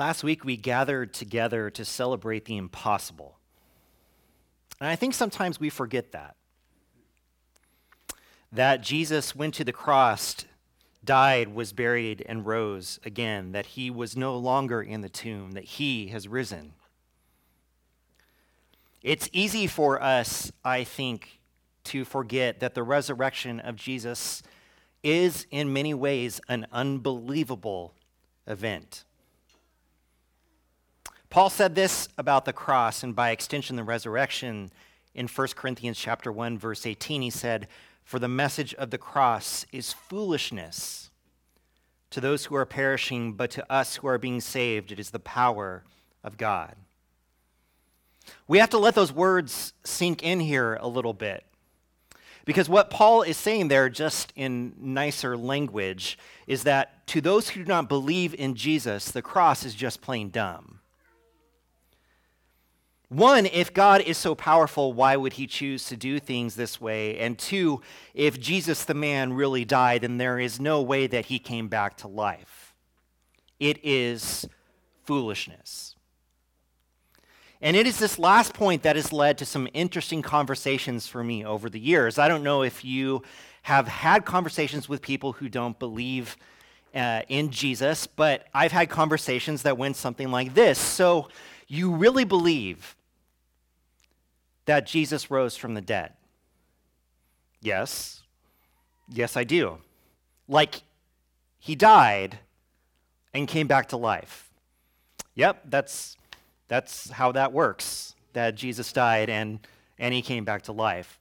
Last week, we gathered together to celebrate the impossible. And I think sometimes we forget that. That Jesus went to the cross, died, was buried, and rose again. That he was no longer in the tomb, that he has risen. It's easy for us, I think, to forget that the resurrection of Jesus is in many ways an unbelievable event. Paul said this about the cross and by extension the resurrection in 1 Corinthians chapter 1 verse 18 he said for the message of the cross is foolishness to those who are perishing but to us who are being saved it is the power of God. We have to let those words sink in here a little bit. Because what Paul is saying there, just in nicer language, is that to those who do not believe in Jesus, the cross is just plain dumb. One, if God is so powerful, why would he choose to do things this way? And two, if Jesus the man really died, then there is no way that he came back to life. It is foolishness. And it is this last point that has led to some interesting conversations for me over the years. I don't know if you have had conversations with people who don't believe uh, in Jesus, but I've had conversations that went something like this. So, you really believe that Jesus rose from the dead? Yes. Yes, I do. Like he died and came back to life. Yep, that's that's how that works. That Jesus died and and he came back to life.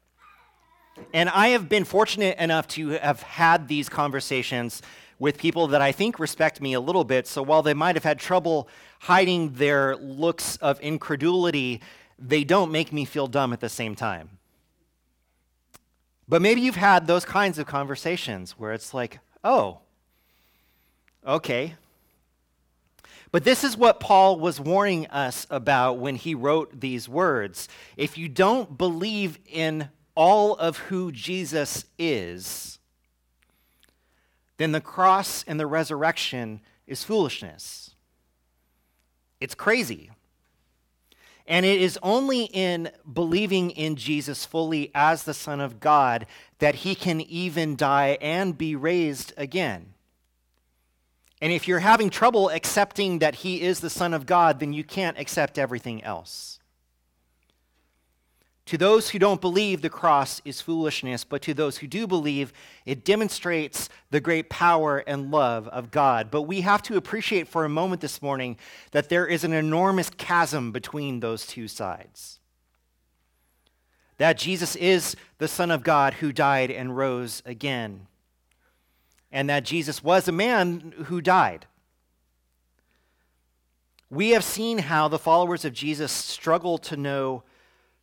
And I have been fortunate enough to have had these conversations with people that I think respect me a little bit. So while they might have had trouble hiding their looks of incredulity, they don't make me feel dumb at the same time. But maybe you've had those kinds of conversations where it's like, oh, okay. But this is what Paul was warning us about when he wrote these words. If you don't believe in all of who Jesus is, then the cross and the resurrection is foolishness. It's crazy. And it is only in believing in Jesus fully as the Son of God that he can even die and be raised again. And if you're having trouble accepting that he is the Son of God, then you can't accept everything else. To those who don't believe, the cross is foolishness, but to those who do believe, it demonstrates the great power and love of God. But we have to appreciate for a moment this morning that there is an enormous chasm between those two sides. That Jesus is the Son of God who died and rose again, and that Jesus was a man who died. We have seen how the followers of Jesus struggle to know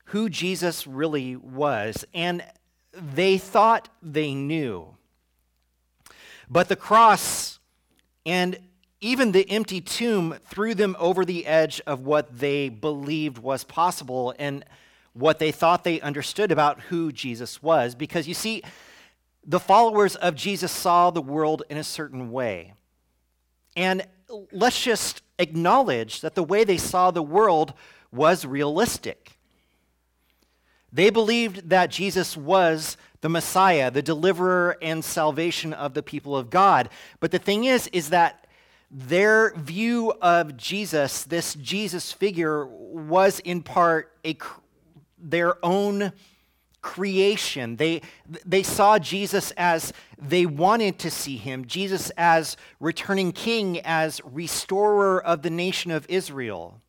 who Jesus really was, and they thought they knew. But the cross and even the empty tomb threw them over the edge of what they believed was possible and what they thought they understood about who Jesus was. Because you see, the followers of Jesus saw the world in a certain way. And let's just acknowledge that the way they saw the world was realistic. They believed that Jesus was the Messiah, the deliverer and salvation of the people of God. But the thing is, is that their view of Jesus, this Jesus figure, was in part a, their own creation. They, they saw Jesus as they wanted to see him, Jesus as returning king, as restorer of the nation of Israel.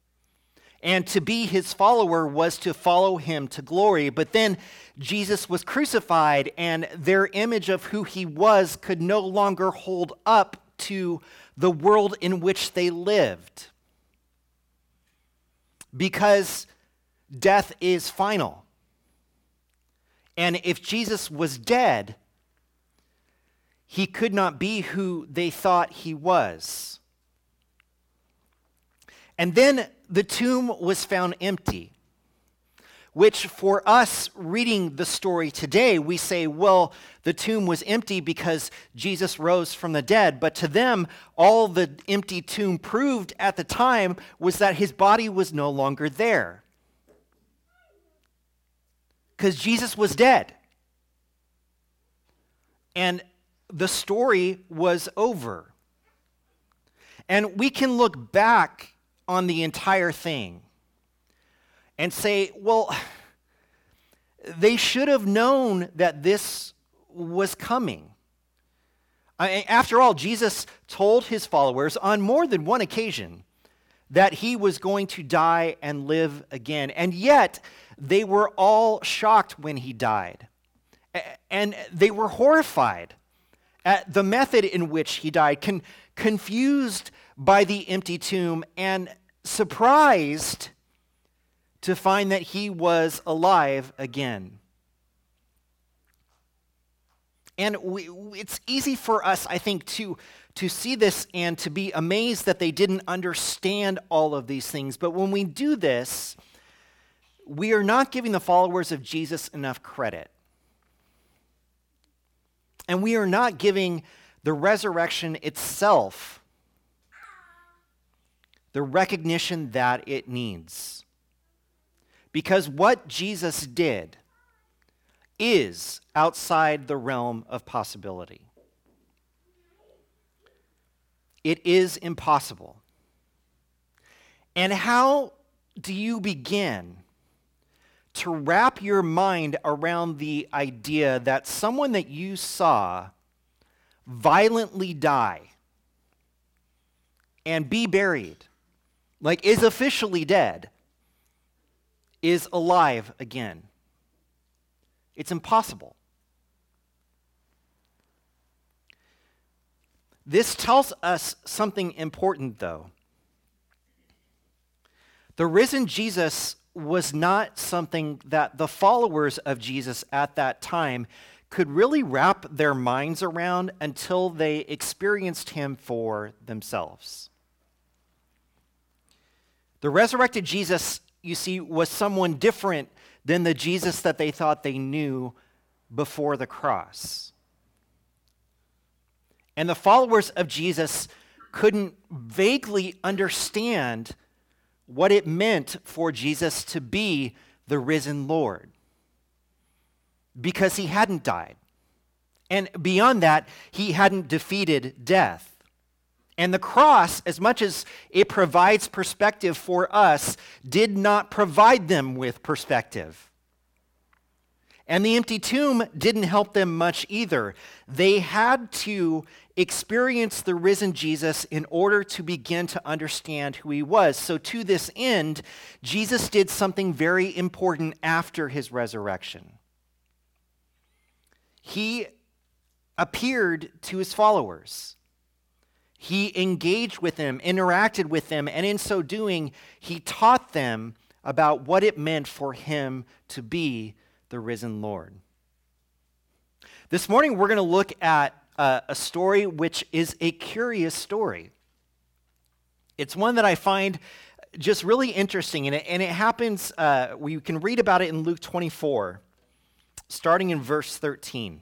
And to be his follower was to follow him to glory. But then Jesus was crucified, and their image of who he was could no longer hold up to the world in which they lived. Because death is final. And if Jesus was dead, he could not be who they thought he was. And then the tomb was found empty. which for us reading the story today, we say, well, the tomb was empty because Jesus rose from the dead. But to them, all the empty tomb proved at the time was that his body was no longer there. Because Jesus was dead. And the story was over. And we can look back on the entire thing and say, well, they should have known that this was coming. I, after all, Jesus told his followers on more than one occasion that he was going to die and live again. And yet, they were all shocked when he died. And they were horrified at the method in which he died, con- confused by the empty tomb, and surprised to find that he was alive again. And we, it's easy for us, I think, to, to see this and to be amazed that they didn't understand all of these things. But when we do this, we are not giving the followers of Jesus enough credit. And we are not giving the resurrection itself the recognition that it needs. Because what Jesus did is outside the realm of possibility. It is impossible. And how do you begin to wrap your mind around the idea that someone that you saw violently die and be buried, like is officially dead, is alive again. It's impossible. This tells us something important, though. The risen Jesus was not something that the followers of Jesus at that time could really wrap their minds around until they experienced him for themselves. The resurrected Jesus you see, was someone different than the Jesus that they thought they knew before the cross. And the followers of Jesus couldn't vaguely understand what it meant for Jesus to be the risen Lord because he hadn't died. And beyond that, he hadn't defeated death. And the cross, as much as it provides perspective for us, did not provide them with perspective. And the empty tomb didn't help them much either. They had to experience the risen Jesus in order to begin to understand who he was. So, to this end, Jesus did something very important after his resurrection. He appeared to his followers. He engaged with them, interacted with them, and in so doing, he taught them about what it meant for him to be the risen Lord. This morning, we're going to look at uh, a story which is a curious story. It's one that I find just really interesting, and it, and it happens, uh, we can read about it in Luke 24, starting in verse 13.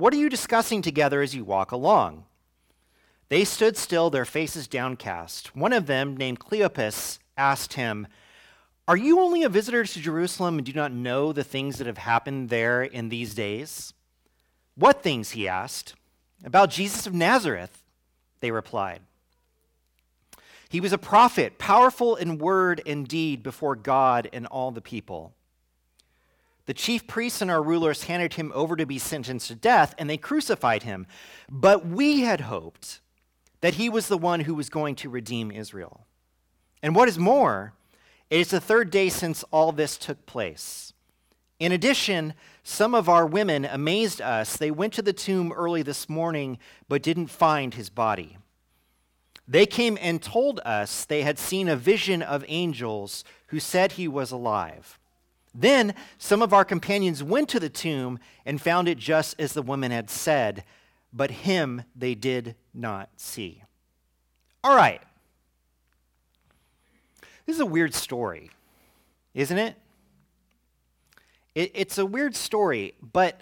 what are you discussing together as you walk along? They stood still, their faces downcast. One of them, named Cleopas, asked him, Are you only a visitor to Jerusalem and do not know the things that have happened there in these days? What things? he asked. About Jesus of Nazareth, they replied. He was a prophet, powerful in word and deed before God and all the people. The chief priests and our rulers handed him over to be sentenced to death, and they crucified him. But we had hoped that he was the one who was going to redeem Israel. And what is more, It is the third day since all this took place. In addition, some of our women amazed us. They went to the tomb early this morning, but didn't find his body. They came and told us they had seen a vision of angels who said he was alive. Then some of our companions went to the tomb and found it just as the woman had said, but him they did not see. All right. This is a weird story, isn't it? it? It's a weird story, but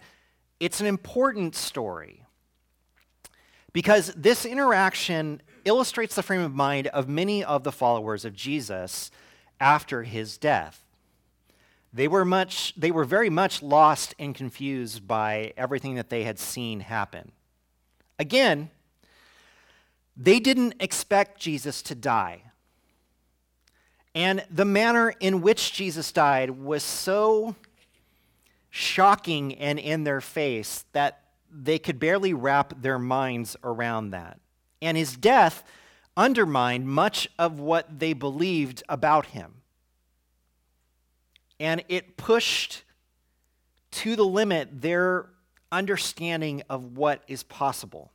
it's an important story because this interaction illustrates the frame of mind of many of the followers of Jesus after his death. They were, much, they were very much lost and confused by everything that they had seen happen. Again, they didn't expect Jesus to die. And the manner in which Jesus died was so shocking and in their face that they could barely wrap their minds around that. And his death undermined much of what they believed about him. And it pushed to the limit their understanding of what is possible.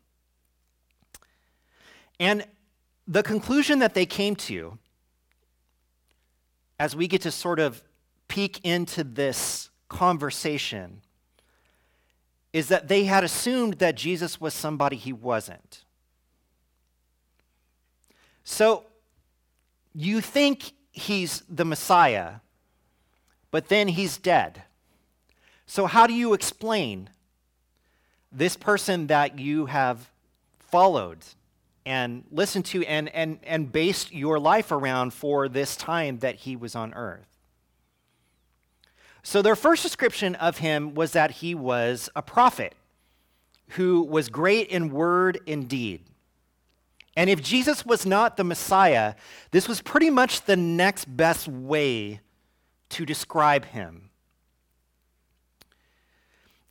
And the conclusion that they came to, as we get to sort of peek into this conversation, is that they had assumed that Jesus was somebody he wasn't. So you think he's the Messiah, but then he's dead. So, how do you explain this person that you have followed and listened to and, and, and based your life around for this time that he was on earth? So, their first description of him was that he was a prophet who was great in word and deed. And if Jesus was not the Messiah, this was pretty much the next best way to describe him.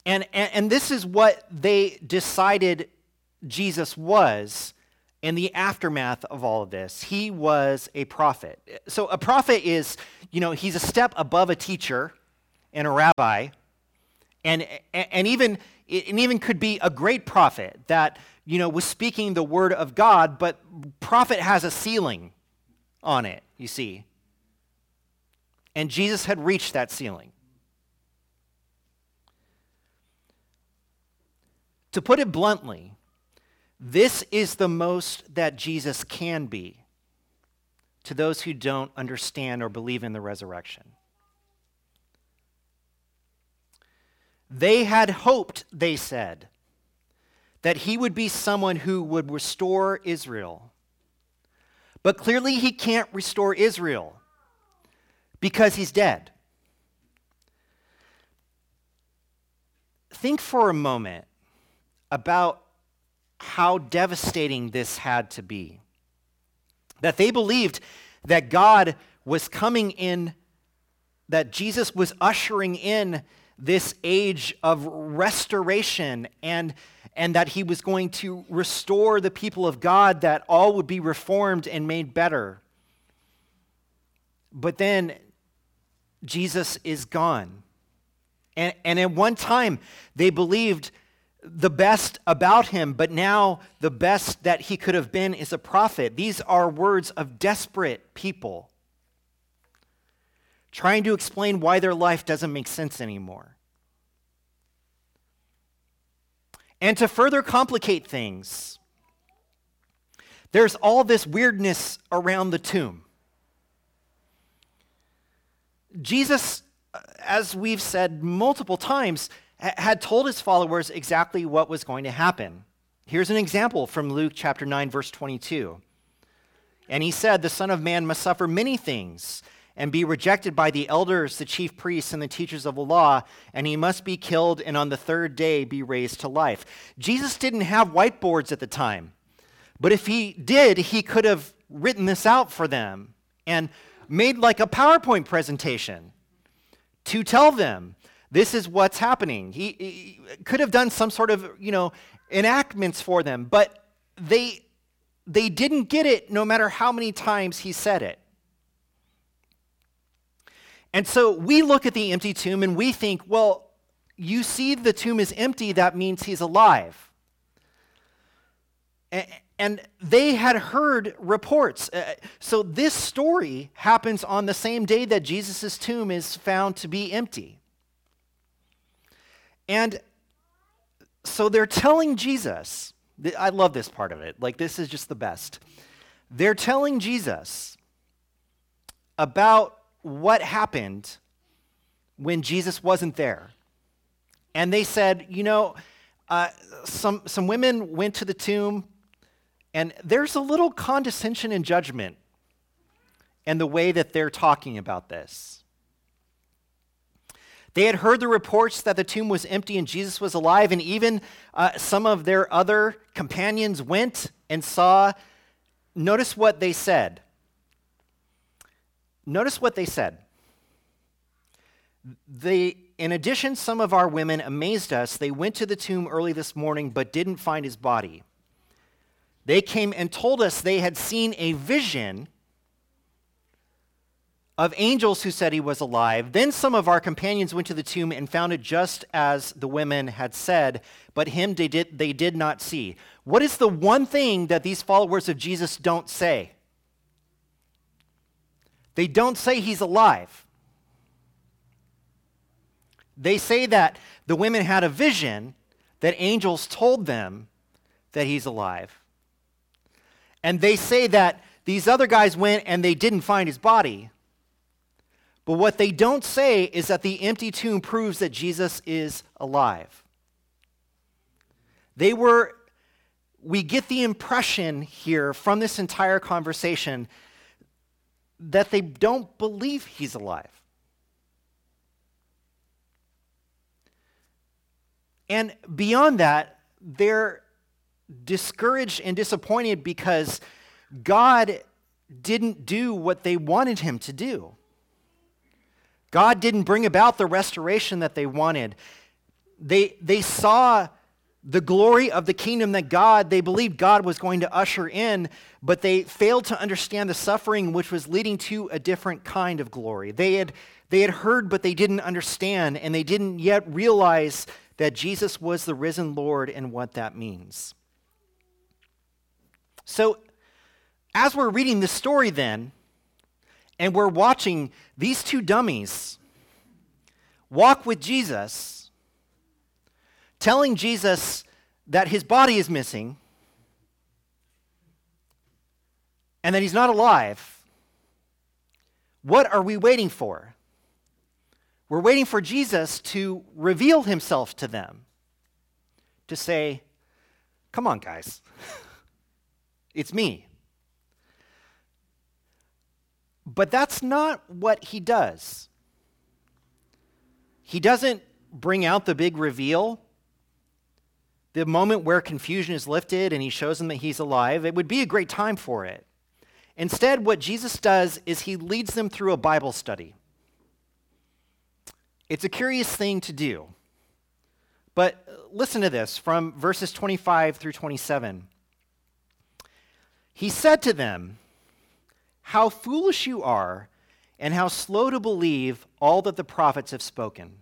And, and, and, this is what they decided Jesus was in the aftermath of all of this. He was a prophet. So a prophet is, you know, he's a step above a teacher and a rabbi, and, and, even, and even could be a great prophet that, you know, was speaking the word of God, but prophet has a ceiling on it, you see. And Jesus had reached that ceiling. To put it bluntly, this is the most that Jesus can be to those who don't understand or believe in the resurrection. They had hoped, they said, that he would be someone who would restore Israel. But clearly, he can't restore Israel because he's dead. Think for a moment about how devastating this had to be. That they believed that God was coming in, that Jesus was ushering in this age of restoration and, and that he was going to restore the people of God, that all would be reformed and made better. But then Jesus is gone. And, and at one time, they believed the best about him, but now the best that he could have been is a prophet. These are words of desperate people trying to explain why their life doesn't make sense anymore. And to further complicate things, there's all this weirdness around the tomb. Jesus, as we've said multiple times, had told his followers exactly what was going to happen. Here's an example from Luke chapter 9, verse 22. And he said, The Son of Man must suffer many things and be rejected by the elders, the chief priests, and the teachers of the law, and he must be killed and on the third day be raised to life. Jesus didn't have whiteboards at the time, but if he did, he could have written this out for them and made like a PowerPoint presentation to tell them this is what's happening. He, he could have done some sort of, you know, enactments for them, but they they didn't get it no matter how many times he said it. And so we look at the empty tomb and we think, well, you see the tomb is empty, that means he's alive. And they had heard reports. Uh, so this story happens on the same day that Jesus' tomb is found to be empty. And so they're telling Jesus, I love this part of it. Like, this is just the best. They're telling Jesus about what happened when Jesus wasn't there. And they said, you know, uh, some, some women went to the tomb, and there's a little condescension and judgment in the way that they're talking about this. They had heard the reports that the tomb was empty and Jesus was alive, and even uh, some of their other companions went and saw. Notice what they said. Notice what they said. They, in addition, some of our women amazed us. They went to the tomb early this morning but didn't find his body. They came and told us they had seen a vision of angels who said he was alive. Then some of our companions went to the tomb and found it just as the women had said, but him they did, they did not see. What is the one thing that these followers of Jesus don't say? They don't say he's alive. They say that the women had a vision that angels told them that he's alive. And they say that these other guys went and they didn't find his body. But what they don't say is that the empty tomb proves that Jesus is alive. They were, we get the impression here from this entire conversation that they don't believe he's alive. And beyond that, they're discouraged and disappointed because God didn't do what they wanted him to do. God didn't bring about the restoration that they wanted. They, they saw the glory of the kingdom that God, they believed God was going to usher in, but they failed to understand the suffering which was leading to a different kind of glory. They had, they had heard, but they didn't understand, and they didn't yet realize that Jesus was the risen Lord and what that means. So, as we're reading this story, then, and we're watching these two dummies walk with Jesus telling Jesus that his body is missing and that he's not alive, what are we waiting for? We're waiting for Jesus to reveal himself to them, to say, Come on, guys, it's me. But that's not what he does. He doesn't bring out the big reveal the moment where confusion is lifted and he shows them that he's alive, it would be a great time for it. Instead, what Jesus does is he leads them through a Bible study. It's a curious thing to do. But listen to this from verses 25 through 27. He said to them, How foolish you are, and how slow to believe all that the prophets have spoken.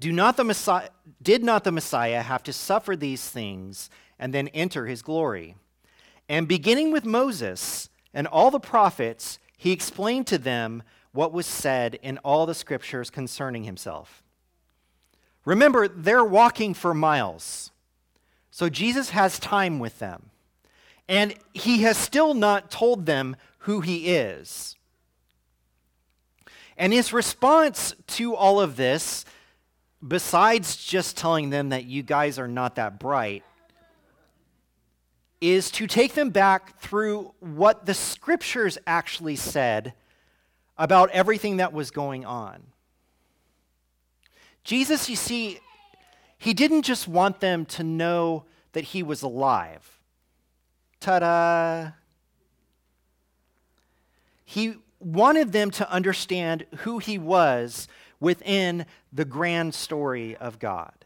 Do not the Messiah, did not the Messiah have to suffer these things and then enter his glory? And beginning with Moses and all the prophets, he explained to them what was said in all the scriptures concerning himself. Remember, they're walking for miles. So Jesus has time with them. And he has still not told them who he is. And his response to all of this besides just telling them that you guys are not that bright, is to take them back through what the scriptures actually said about everything that was going on. Jesus, you see, he didn't just want them to know that he was alive. Ta da! He wanted them to understand who he was within the grand story of God.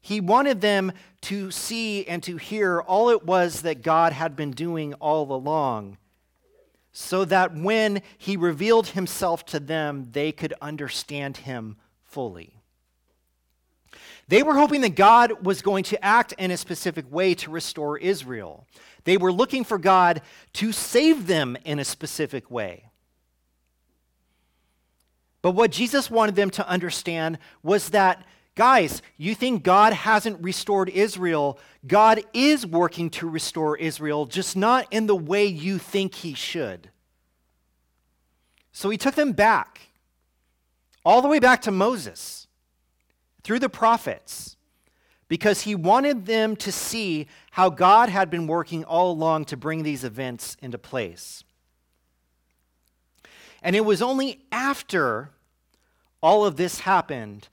He wanted them to see and to hear all it was that God had been doing all along so that when he revealed himself to them, they could understand him fully. They were hoping that God was going to act in a specific way to restore Israel. They were looking for God to save them in a specific way. But what Jesus wanted them to understand was that, guys, you think God hasn't restored Israel. God is working to restore Israel, just not in the way you think he should. So he took them back, all the way back to Moses, through the prophets, because he wanted them to see how God had been working all along to bring these events into place. And it was only after all of this happened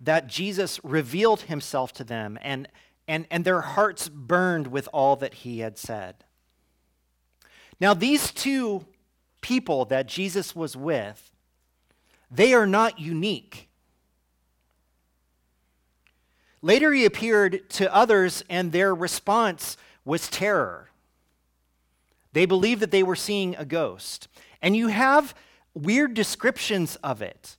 that Jesus revealed himself to them, and, and, and their hearts burned with all that he had said. Now, these two people that Jesus was with, they are not unique. Later, he appeared to others, and their response was terror. They believed that they were seeing a ghost. And you have weird descriptions of it.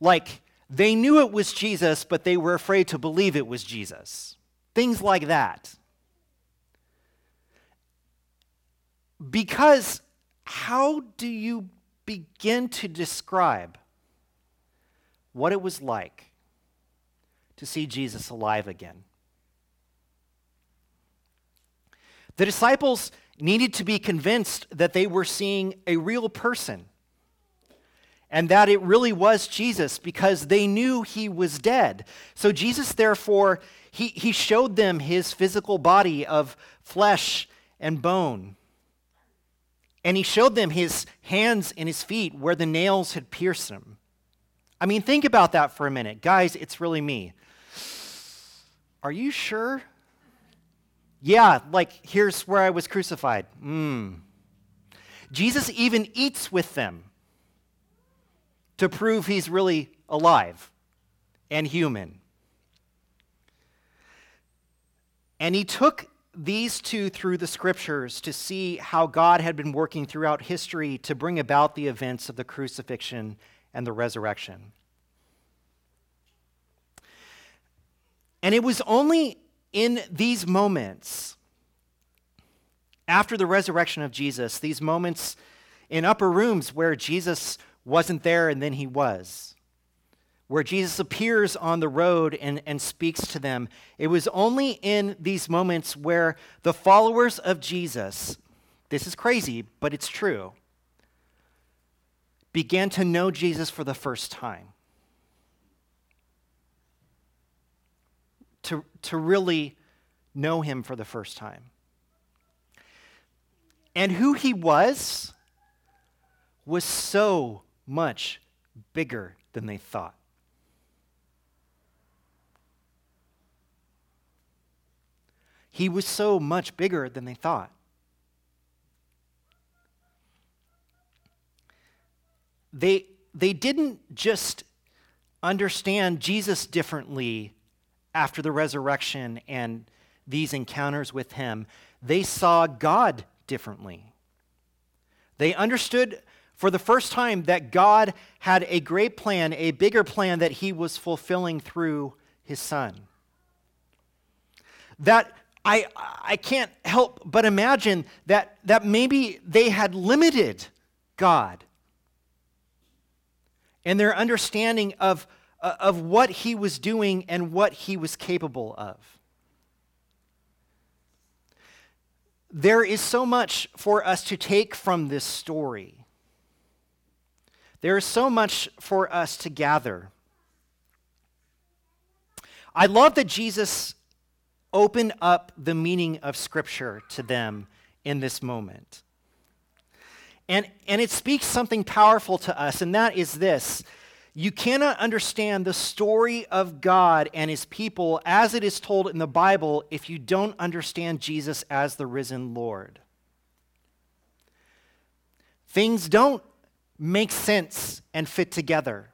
Like, they knew it was Jesus, but they were afraid to believe it was Jesus. Things like that. Because how do you begin to describe what it was like to see Jesus alive again? The disciples needed to be convinced that they were seeing a real person and that it really was Jesus because they knew he was dead. So Jesus, therefore, he, he showed them his physical body of flesh and bone. And he showed them his hands and his feet where the nails had pierced him. I mean, think about that for a minute. Guys, it's really me. Are you sure? Yeah, like here's where I was crucified. Mm. Jesus even eats with them to prove he's really alive and human. And he took these two through the scriptures to see how God had been working throughout history to bring about the events of the crucifixion and the resurrection. And it was only in these moments after the resurrection of Jesus, these moments in upper rooms where Jesus wasn't there and then he was. Where Jesus appears on the road and, and speaks to them. It was only in these moments where the followers of Jesus, this is crazy, but it's true, began to know Jesus for the first time. To, to really know him for the first time. And who he was was so much bigger than they thought. He was so much bigger than they thought. They, they didn't just understand Jesus differently after the resurrection and these encounters with him, they saw God differently. They understood for the first time that God had a great plan, a bigger plan that he was fulfilling through his son. That I, I can't help but imagine that, that maybe they had limited God in their understanding of, uh, of what he was doing and what he was capable of. There is so much for us to take from this story. There is so much for us to gather. I love that Jesus opened up the meaning of Scripture to them in this moment. And, and it speaks something powerful to us, and that is this. You cannot understand the story of God and his people as it is told in the Bible if you don't understand Jesus as the risen Lord. Things don't make sense and fit together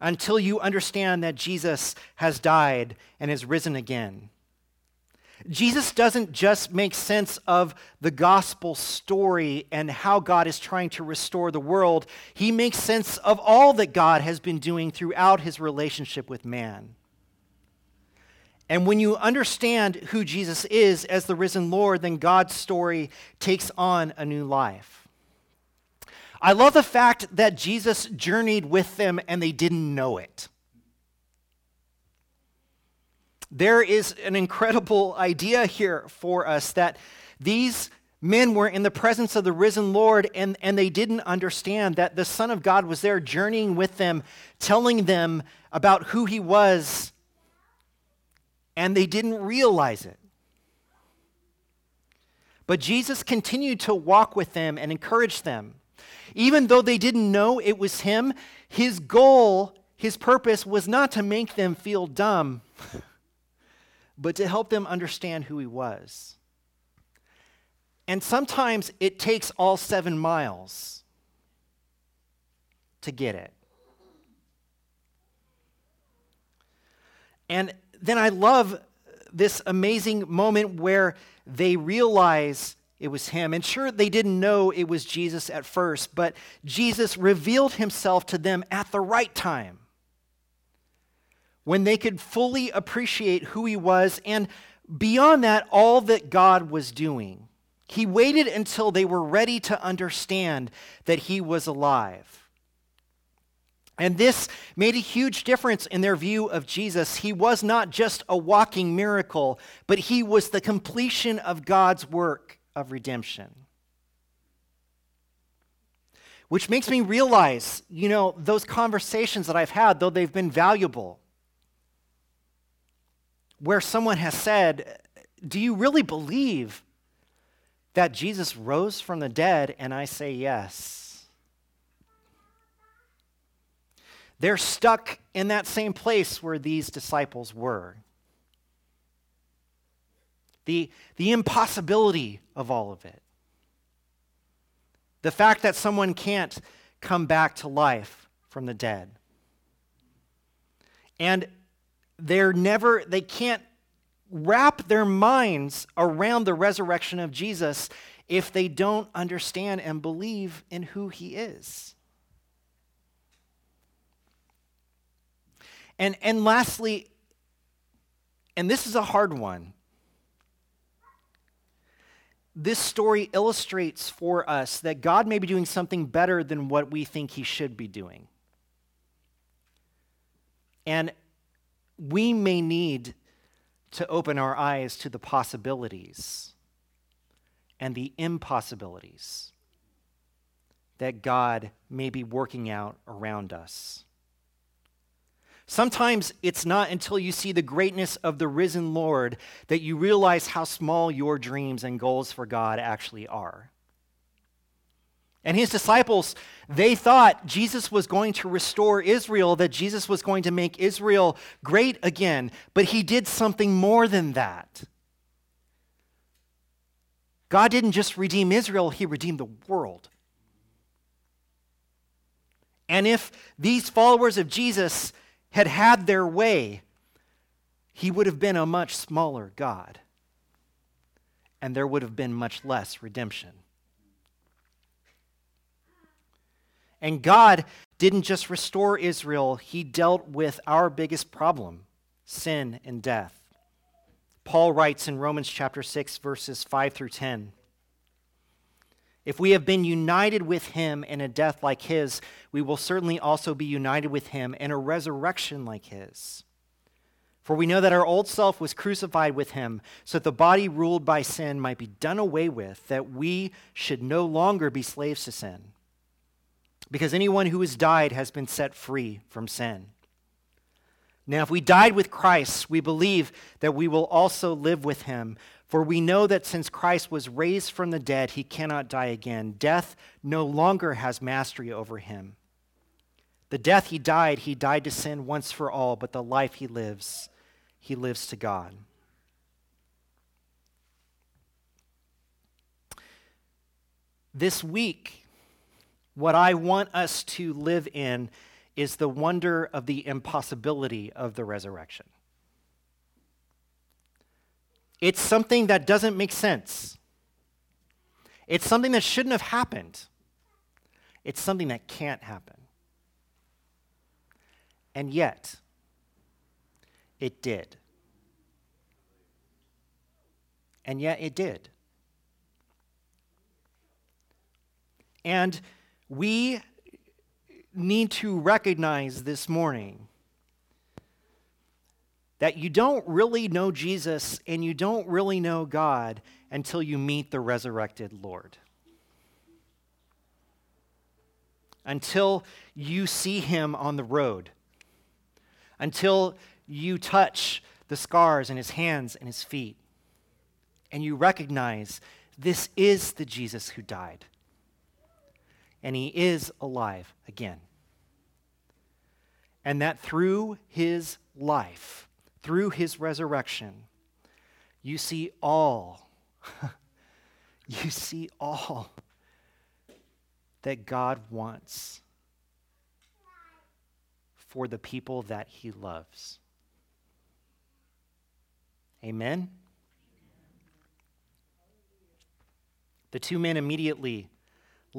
until you understand that Jesus has died and is risen again. Jesus doesn't just make sense of the gospel story and how God is trying to restore the world. He makes sense of all that God has been doing throughout his relationship with man. And when you understand who Jesus is as the risen Lord, then God's story takes on a new life. I love the fact that Jesus journeyed with them and they didn't know it. There is an incredible idea here for us that these men were in the presence of the risen Lord and, and they didn't understand that the Son of God was there journeying with them, telling them about who he was and they didn't realize it. But Jesus continued to walk with them and encourage them. Even though they didn't know it was him, his goal, his purpose was not to make them feel dumb, but to help them understand who he was. And sometimes it takes all seven miles to get it. And then I love this amazing moment where they realize it was him. And sure, they didn't know it was Jesus at first, but Jesus revealed himself to them at the right time when they could fully appreciate who he was and beyond that, all that God was doing. He waited until they were ready to understand that he was alive. And this made a huge difference in their view of Jesus. He was not just a walking miracle, but he was the completion of God's work of redemption. Which makes me realize, you know, those conversations that I've had, though they've been valuable, where someone has said, Do you really believe that Jesus rose from the dead? And I say, Yes. They're stuck in that same place where these disciples were. The, the impossibility of all of it. The fact that someone can't come back to life from the dead. And they're never, they can't wrap their minds around the resurrection of Jesus if they don't understand and believe in who he is. And, and lastly, and this is a hard one, this story illustrates for us that God may be doing something better than what we think he should be doing. And we may need to open our eyes to the possibilities and the impossibilities that God may be working out around us. Sometimes it's not until you see the greatness of the risen Lord that you realize how small your dreams and goals for God actually are. And his disciples, they thought Jesus was going to restore Israel, that Jesus was going to make Israel great again, but he did something more than that. God didn't just redeem Israel, he redeemed the world. And if these followers of Jesus had had their way, he would have been a much smaller God, and there would have been much less redemption. And God didn't just restore Israel, He dealt with our biggest problem sin and death. Paul writes in Romans chapter 6, verses 5 through 10. If we have been united with him in a death like his, we will certainly also be united with him in a resurrection like his. For we know that our old self was crucified with him, so that the body ruled by sin might be done away with, that we should no longer be slaves to sin. Because anyone who has died has been set free from sin. Now, if we died with Christ, we believe that we will also live with him. For we know that since Christ was raised from the dead, he cannot die again. Death no longer has mastery over him. The death he died, he died to sin once for all, but the life he lives, he lives to God. This week, what I want us to live in is the wonder of the impossibility of the resurrection. It's something that doesn't make sense. It's something that shouldn't have happened. It's something that can't happen. And yet, it did. And yet, it did. And we need to recognize this morning that you don't really know Jesus and you don't really know God until you meet the resurrected Lord. Until you see him on the road. Until you touch the scars in his hands and his feet. And you recognize this is the Jesus who died. And he is alive again. And that through his life, through his resurrection, you see all, you see all that God wants for the people that he loves. Amen? The two men immediately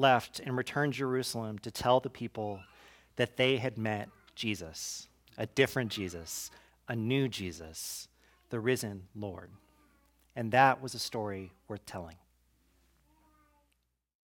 left and returned Jerusalem to tell the people that they had met Jesus, a different Jesus, a new Jesus, the risen Lord. And that was a story worth telling.